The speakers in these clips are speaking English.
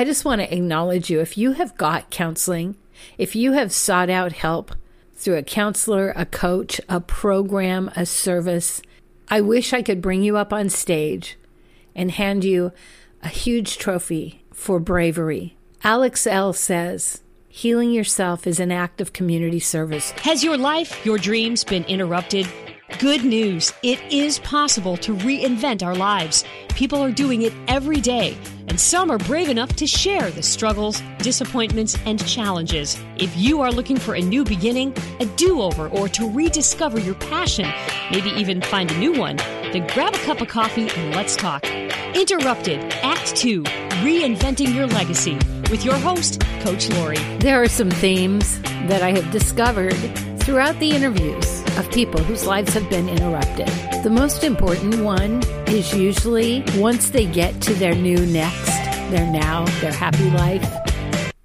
I just want to acknowledge you. If you have got counseling, if you have sought out help through a counselor, a coach, a program, a service, I wish I could bring you up on stage and hand you a huge trophy for bravery. Alex Elle. says, Healing yourself is an act of community service. Has your life, your dreams been interrupted? Good news. It is possible to reinvent our lives. People are doing it every day, and some are brave enough to share the struggles, disappointments, and challenges. If you are looking for a new beginning, a do over, or to rediscover your passion, maybe even find a new one, then grab a cup of coffee and let's talk. Interrupted, Act 2 Reinventing Your Legacy with your host, Coach Laurie. There are some themes that I have discovered throughout the interviews of people whose lives have been interrupted. The most important one is usually once they get to their new next, their now, their happy life.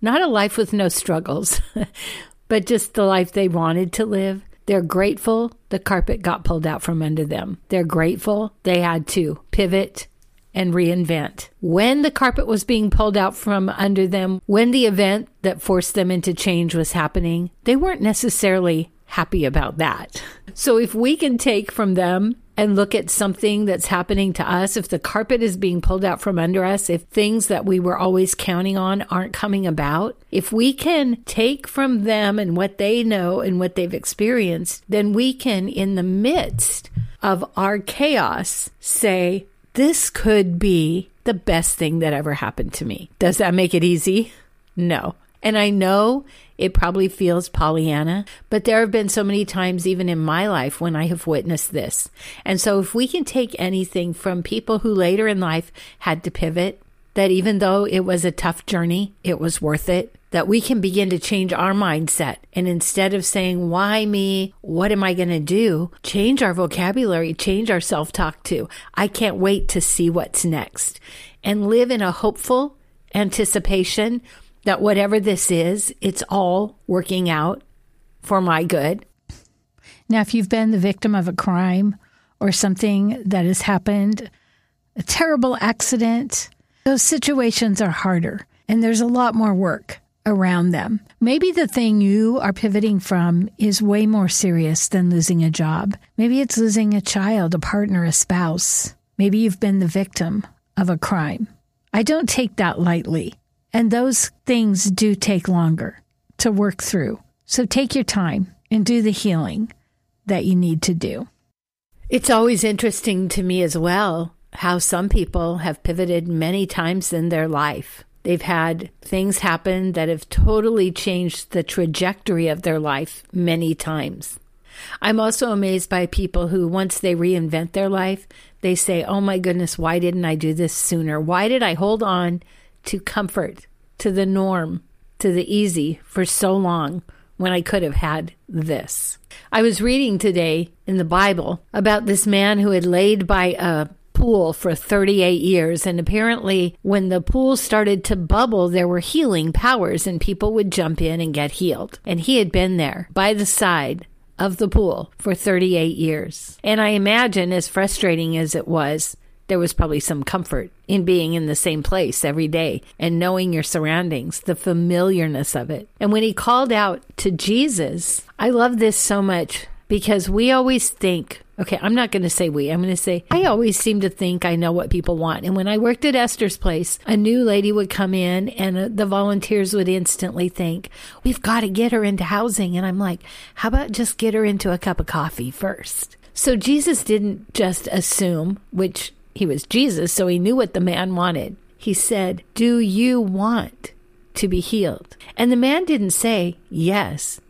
Not a life with no struggles, but just the life they wanted to live. They're grateful the carpet got pulled out from under them. They're grateful they had to pivot and reinvent. When the carpet was being pulled out from under them, when the event that forced them into change was happening, they weren't necessarily happy about that. So if we can take from them and look at something that's happening to us, if the carpet is being pulled out from under us, if things that we were always counting on aren't coming about, if we can take from them and what they know and what they've experienced, then we can, in the midst of our chaos, say, this could be the best thing that ever happened to me. Does that make it easy? No. And I know it probably feels Pollyanna, but there have been so many times, even in my life, when I have witnessed this. And so, if we can take anything from people who later in life had to pivot, that even though it was a tough journey, it was worth it, that we can begin to change our mindset. And instead of saying, why me? What am I going to do? Change our vocabulary, change our self talk to, I can't wait to see what's next and live in a hopeful anticipation that whatever this is, it's all working out for my good. Now, if you've been the victim of a crime or something that has happened, a terrible accident, those situations are harder and there's a lot more work around them. Maybe the thing you are pivoting from is way more serious than losing a job. Maybe it's losing a child, a partner, a spouse. Maybe you've been the victim of a crime. I don't take that lightly. And those things do take longer to work through. So take your time and do the healing that you need to do. It's always interesting to me as well how some people have pivoted many times in their life. They've had things happen that have totally changed the trajectory of their life many times. I'm also amazed by people who, once they reinvent their life, they say, Oh my goodness, why didn't I do this sooner? Why did I hold on to comfort, to the norm, to the easy for so long when I could have had this? I was reading today in the Bible about this man who had laid by a pool for 38 years. And apparently, when the pool started to bubble, there were healing powers and people would jump in and get healed. And he had been there by the side of the pool for 38 years. And I imagine, as frustrating as it was, there was probably some comfort in being in the same place every day and knowing your surroundings, the familiarness of it. And when he called out to Jesus, I love this so much because we always think Okay, I'm not going to say we. I'm going to say I always seem to think I know what people want. And when I worked at Esther's place, a new lady would come in and uh, the volunteers would instantly think, we've got to get her into housing. And I'm like, how about just get her into a cup of coffee first? So Jesus didn't just assume, which he was Jesus, so he knew what the man wanted. He said, Do you want to be healed? And the man didn't say yes.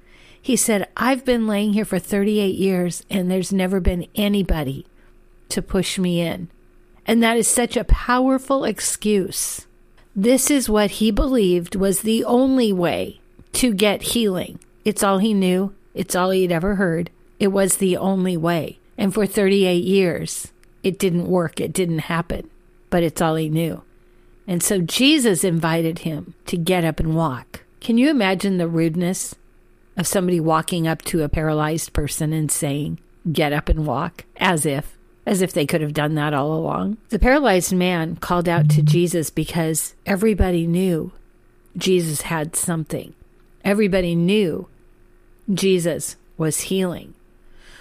He said, I've been laying here for 38 years and there's never been anybody to push me in. And that is such a powerful excuse. This is what he believed was the only way to get healing. It's all he knew, it's all he'd ever heard. It was the only way. And for 38 years, it didn't work, it didn't happen, but it's all he knew. And so Jesus invited him to get up and walk. Can you imagine the rudeness of somebody walking up to a paralyzed person and saying, Get up and walk, as if as if they could have done that all along. The paralyzed man called out to Jesus because everybody knew Jesus had something. Everybody knew Jesus was healing.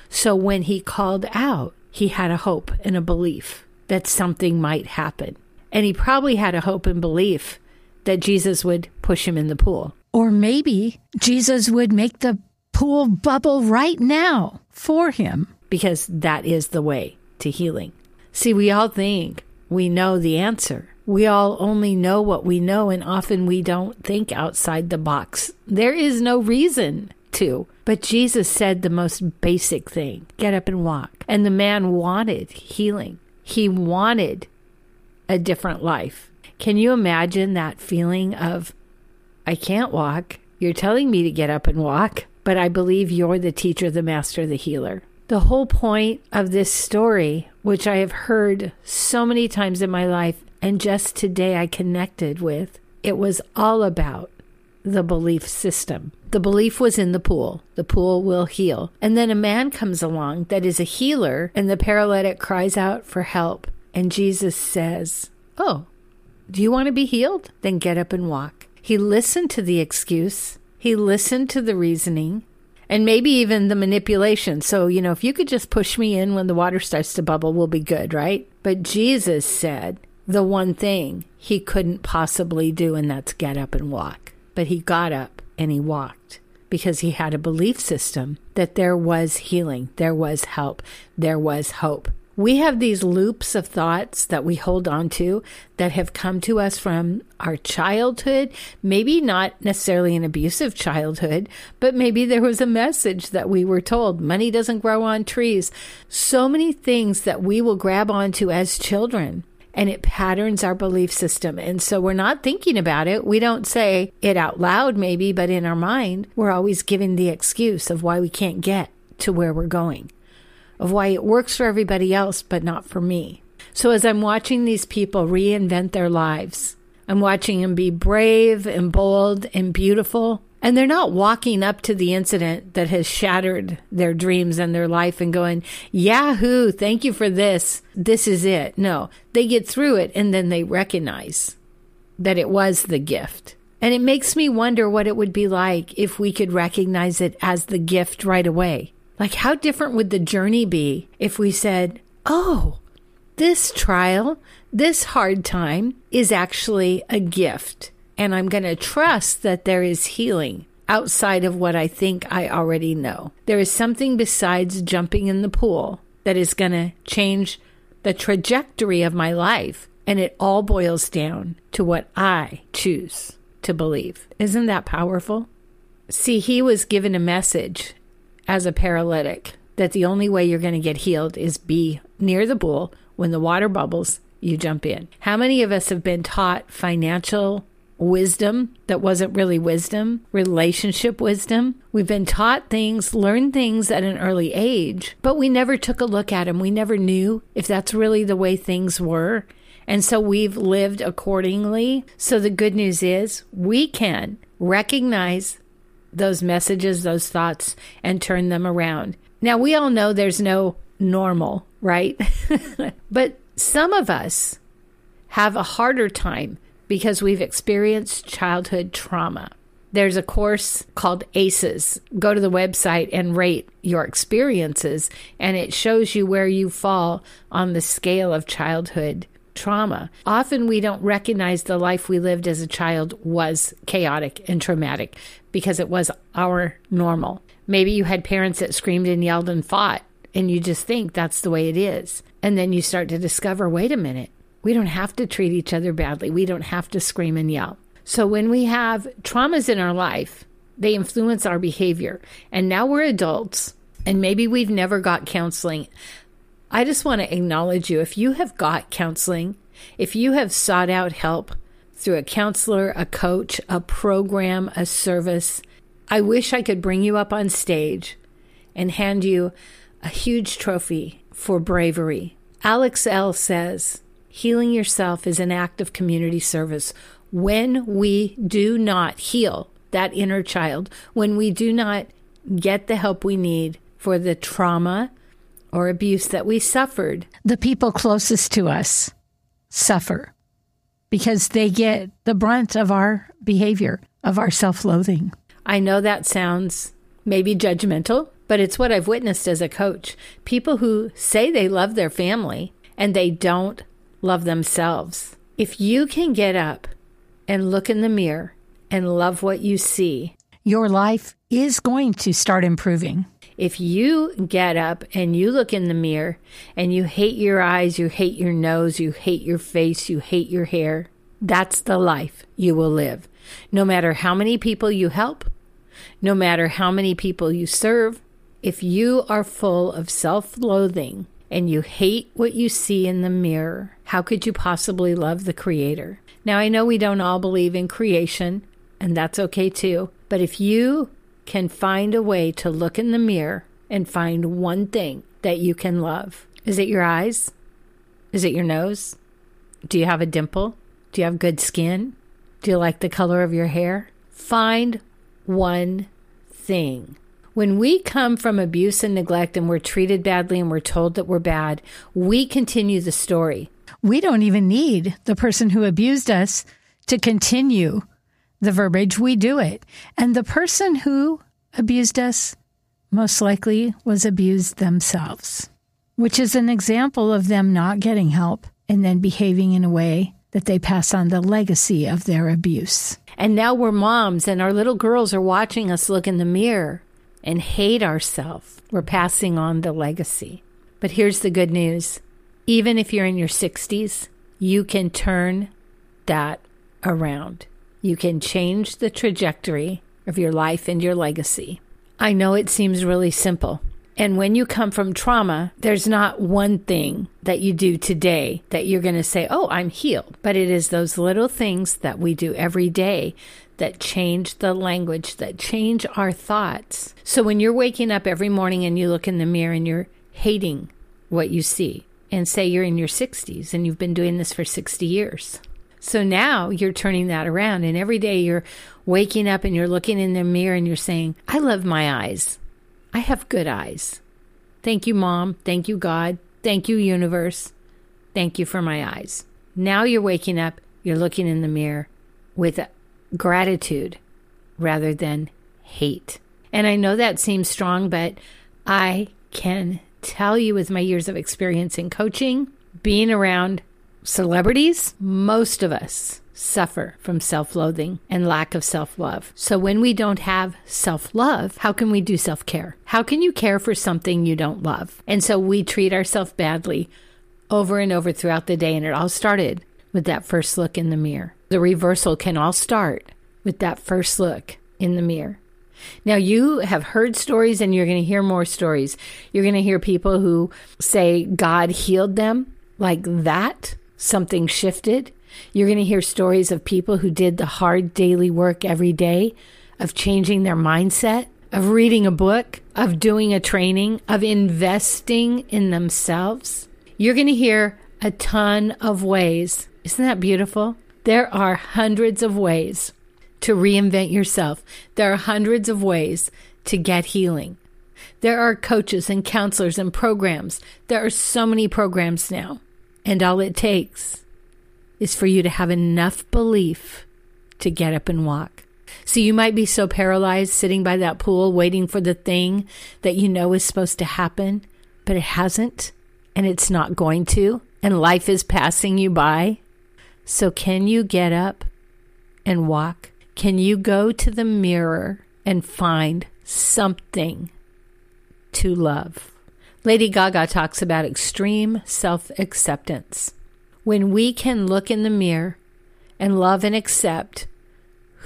So when he called out, he had a hope and a belief that something might happen. And he probably had a hope and belief that Jesus would push him in the pool. Or maybe Jesus would make the pool bubble right now for him. Because that is the way to healing. See, we all think we know the answer. We all only know what we know, and often we don't think outside the box. There is no reason to. But Jesus said the most basic thing get up and walk. And the man wanted healing, he wanted a different life. Can you imagine that feeling of, I can't walk? You're telling me to get up and walk, but I believe you're the teacher, the master, the healer. The whole point of this story, which I have heard so many times in my life, and just today I connected with, it was all about the belief system. The belief was in the pool. The pool will heal. And then a man comes along that is a healer, and the paralytic cries out for help. And Jesus says, Oh, do you want to be healed? Then get up and walk. He listened to the excuse, he listened to the reasoning, and maybe even the manipulation. So, you know, if you could just push me in when the water starts to bubble, we'll be good, right? But Jesus said the one thing he couldn't possibly do, and that's get up and walk. But he got up and he walked because he had a belief system that there was healing, there was help, there was hope. We have these loops of thoughts that we hold on to that have come to us from our childhood, maybe not necessarily an abusive childhood, but maybe there was a message that we were told money doesn't grow on trees. So many things that we will grab onto as children and it patterns our belief system. And so we're not thinking about it. We don't say it out loud, maybe, but in our mind, we're always giving the excuse of why we can't get to where we're going, of why it works for everybody else, but not for me. So as I'm watching these people reinvent their lives, I'm watching them be brave and bold and beautiful. And they're not walking up to the incident that has shattered their dreams and their life and going, Yahoo, thank you for this. This is it. No, they get through it and then they recognize that it was the gift. And it makes me wonder what it would be like if we could recognize it as the gift right away. Like, how different would the journey be if we said, Oh, this trial, this hard time is actually a gift and I'm going to trust that there is healing outside of what I think I already know. There is something besides jumping in the pool that is going to change the trajectory of my life. And it all boils down to what I choose to believe. Isn't that powerful? See, he was given a message as a paralytic that the only way you're going to get healed is be near the pool when the water bubbles, you jump in. How many of us have been taught financial wisdom that wasn't really wisdom, relationship wisdom. We've been taught things, learned things at an early age, but we never took a look at them. We never knew if that's really the way things were. And so we've lived accordingly. So the good news is we can recognize those messages, those thoughts, and turn them around. Now, we all know there's no normal, right? but some of us have a harder time because we've experienced childhood trauma. There's a course called ACEs. Go to the website and rate your experiences, and it shows you where you fall on the scale of childhood trauma. Often we don't recognize the life we lived as a child was chaotic and traumatic because it was our normal. Maybe you had parents that screamed and yelled and fought, and you just think that's the way it is. And then you start to discover wait a minute, we don't have to treat each other badly. We don't have to scream and yell. So when we have traumas in our life, they influence our behavior. And now we're adults and maybe we've never got counseling. I just want to acknowledge you. If you have got counseling, if you have sought out help through a counselor, a coach, a program, a service, I wish I could bring you up on stage and hand you a huge trophy for bravery. Alex Elle says, Healing yourself is an act of community service. When we do not heal that inner child, when we do not get the help we need for the trauma or abuse that we suffered. The people closest to us suffer because they get the brunt of our behavior, of our self loathing. I know that sounds maybe judgmental, but it's what I've witnessed as a coach. People who say they love their family and they don't love themselves. If you can get up and look in the mirror and love what you see, your life is going to start improving. If you get up and you look in the mirror and you hate your eyes, you hate your nose, you hate your face, you hate your hair, that's the life you will live. No matter how many people you help, no matter how many people you serve, if you are full of self loathing and you hate what you see in the mirror, how could you possibly love the Creator? Now, I know we don't all believe in creation, and that's okay too, but if you can find a way to look in the mirror and find one thing that you can love. Is it your eyes? Is it your nose? Do you have a dimple? Do you have good skin? Do you like the color of your hair? Find one thing. When we come from abuse and neglect and we're treated badly and we're told that we're bad, we continue the story. We don't even need the person who abused us to continue the verbiage, we do it. And the person who abused us most likely was abused themselves, which is an example of them not getting help and then behaving in a way that they pass on the legacy of their abuse. And now we're moms and our little girls are watching us look in the mirror and hate ourselves. We're passing on the legacy. But here's the good news even if you're in your 60s, you can turn that around. You can change the trajectory of your life and your legacy. I know it seems really simple. And when you come from trauma, there's not one thing that you do today that you're going to say, oh, I'm healed. But it is those little things that we do every day that change the language, that change our thoughts. So when you're waking up every morning and you look in the mirror and you're hating what you see, and say you're in your 60s and you've been doing this for 60 years, so now you're turning that around, and every day you're waking up and you're looking in the mirror and you're saying, I love my eyes. I have good eyes. Thank you, Mom. Thank you, God. Thank you, universe. Thank you for my eyes. Now you're waking up, you're looking in the mirror with gratitude rather than hate. And I know that seems strong, but I can tell you with my years of experience in coaching, being around celebrities, most of us suffer from self loathing and lack of self love. So when we don't have self love, how can we do self care? How can you care for something you don't love? And so we treat ourselves badly over and over throughout the day. And it all started with that first look in the mirror. The reversal can all start with that first look in the mirror. Now, you have heard stories and you're going to hear more stories. You're going to hear people who say God healed them like that something shifted. You're going to hear stories of people who did the hard daily work every day of changing their mindset, of reading a book, of doing a training, of investing in themselves. You're going to hear a ton of ways. Isn't that beautiful? There are hundreds of ways to reinvent yourself. There are hundreds of ways to get healing. There are coaches and counselors and programs. There are so many programs now. And all it takes is for you to have enough belief to get up and walk. So you might be so paralyzed sitting by that pool waiting for the thing that you know is supposed to happen, but it hasn't and it's not going to, and life is passing you by. So can you get up and walk? Can you go to the mirror and find something to love? Lady Gaga talks about extreme self acceptance. When we can look in the mirror and love and accept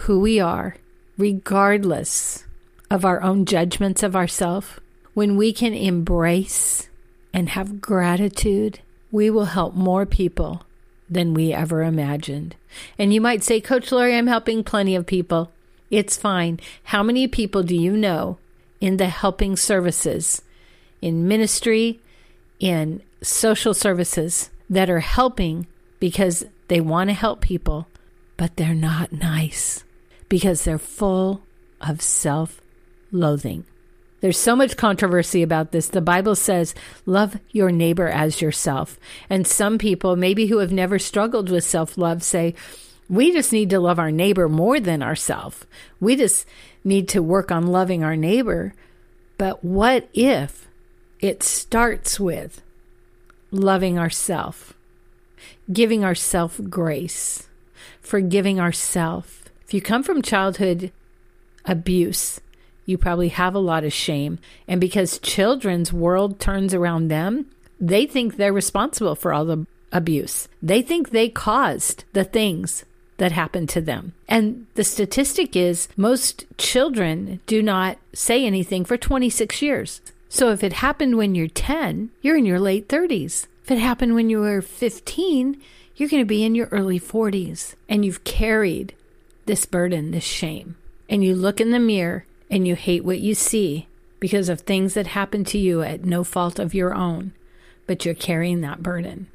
who we are, regardless of our own judgments of ourselves, when we can embrace and have gratitude, we will help more people than we ever imagined. And you might say, Coach Laurie, I'm helping plenty of people. It's fine. How many people do you know in the helping services in ministry, in social services that are helping because they want to help people, but they're not nice because they're full of self loathing. There's so much controversy about this. The Bible says, love your neighbor as yourself. And some people, maybe who have never struggled with self love, say, we just need to love our neighbor more than ourselves. We just need to work on loving our neighbor. But what if it starts with loving ourself, giving ourself grace, forgiving ourself? If you come from childhood abuse, you probably have a lot of shame. And because children's world turns around them, they think they're responsible for all the abuse. They think they caused the things that happened to them. And the statistic is most children do not say anything for 26 years. So if it happened when you're 10, you're in your late 30s. If it happened when you were 15, you're going to be in your early 40s. And you've carried this burden, this shame. And you look in the mirror and you hate what you see because of things that happened to you at no fault of your own, but you're carrying that burden.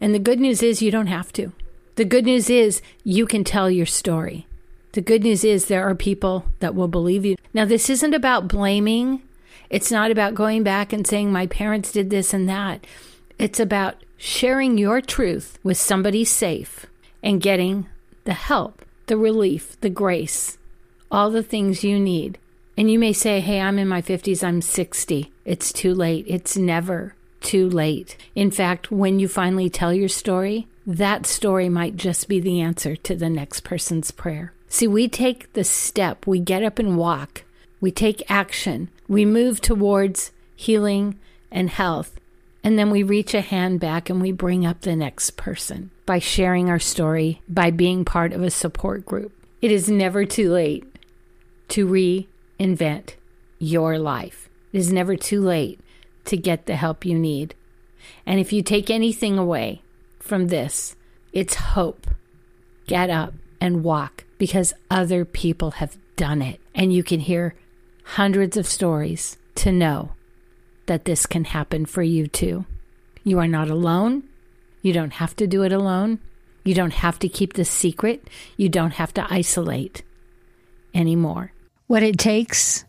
And the good news is you don't have to. The good news is you can tell your story. The good news is there are people that will believe you. Now, this isn't about blaming. It's not about going back and saying, my parents did this and that. It's about sharing your truth with somebody safe and getting the help, the relief, the grace, all the things you need and you may say, hey, I'm in my 50s, I'm 60. It's too late. It's never too late. In fact, when you finally tell your story, that story might just be the answer to the next person's prayer. See, we take the step, we get up and walk, we take action, we move towards healing and health, and then we reach a hand back and we bring up the next person by sharing our story, by being part of a support group. It is never too late to re invent your life. It is never too late to get the help you need. And if you take anything away from this, it's hope. Get up and walk because other people have done it. And you can hear hundreds of stories to know that this can happen for you too. You are not alone. You don't have to do it alone. You don't have to keep the secret. You don't have to isolate anymore. What it takes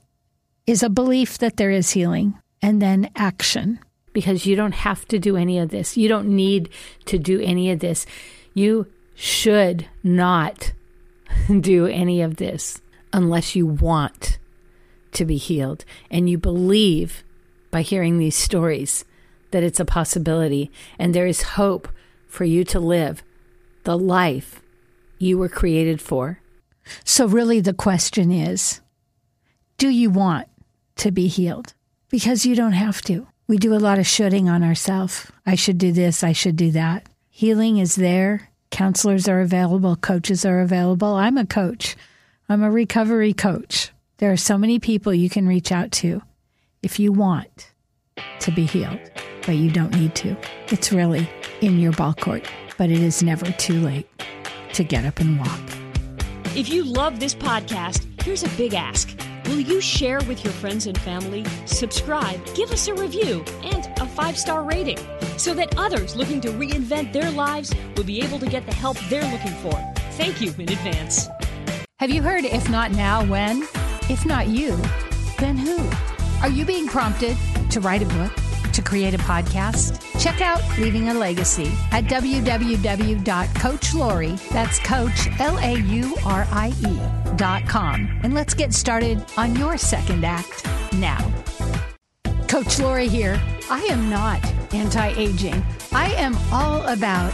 is a belief that there is healing and then action. Because you don't have to do any of this. You don't need to do any of this. You should not do any of this unless you want to be healed and you believe by hearing these stories that it's a possibility and there is hope for you to live the life you were created for. So, really, the question is do you want to be healed? Because you don't have to. We do a lot of shooting on ourselves. I should do this, I should do that. Healing is there. Counselors are available, coaches are available. I'm a coach. I'm a recovery coach. There are so many people you can reach out to if you want to be healed, but you don't need to. It's really in your ball court, but it is never too late to get up and walk. If you love this podcast, here's a big ask. Will you share with your friends and family, subscribe, give us a review, and a five star rating so that others looking to reinvent their lives will be able to get the help they're looking for? Thank you in advance. Have you heard if not now, when? If not you, then who? Are you being prompted to write a book? To create a podcast? Check out Leaving a Legacy at www.coachlaurie, that's coach, L-A-U-R-I-E, dot com. And let's get started on your second act now. Coach Laurie here. I am not anti aging. I am all about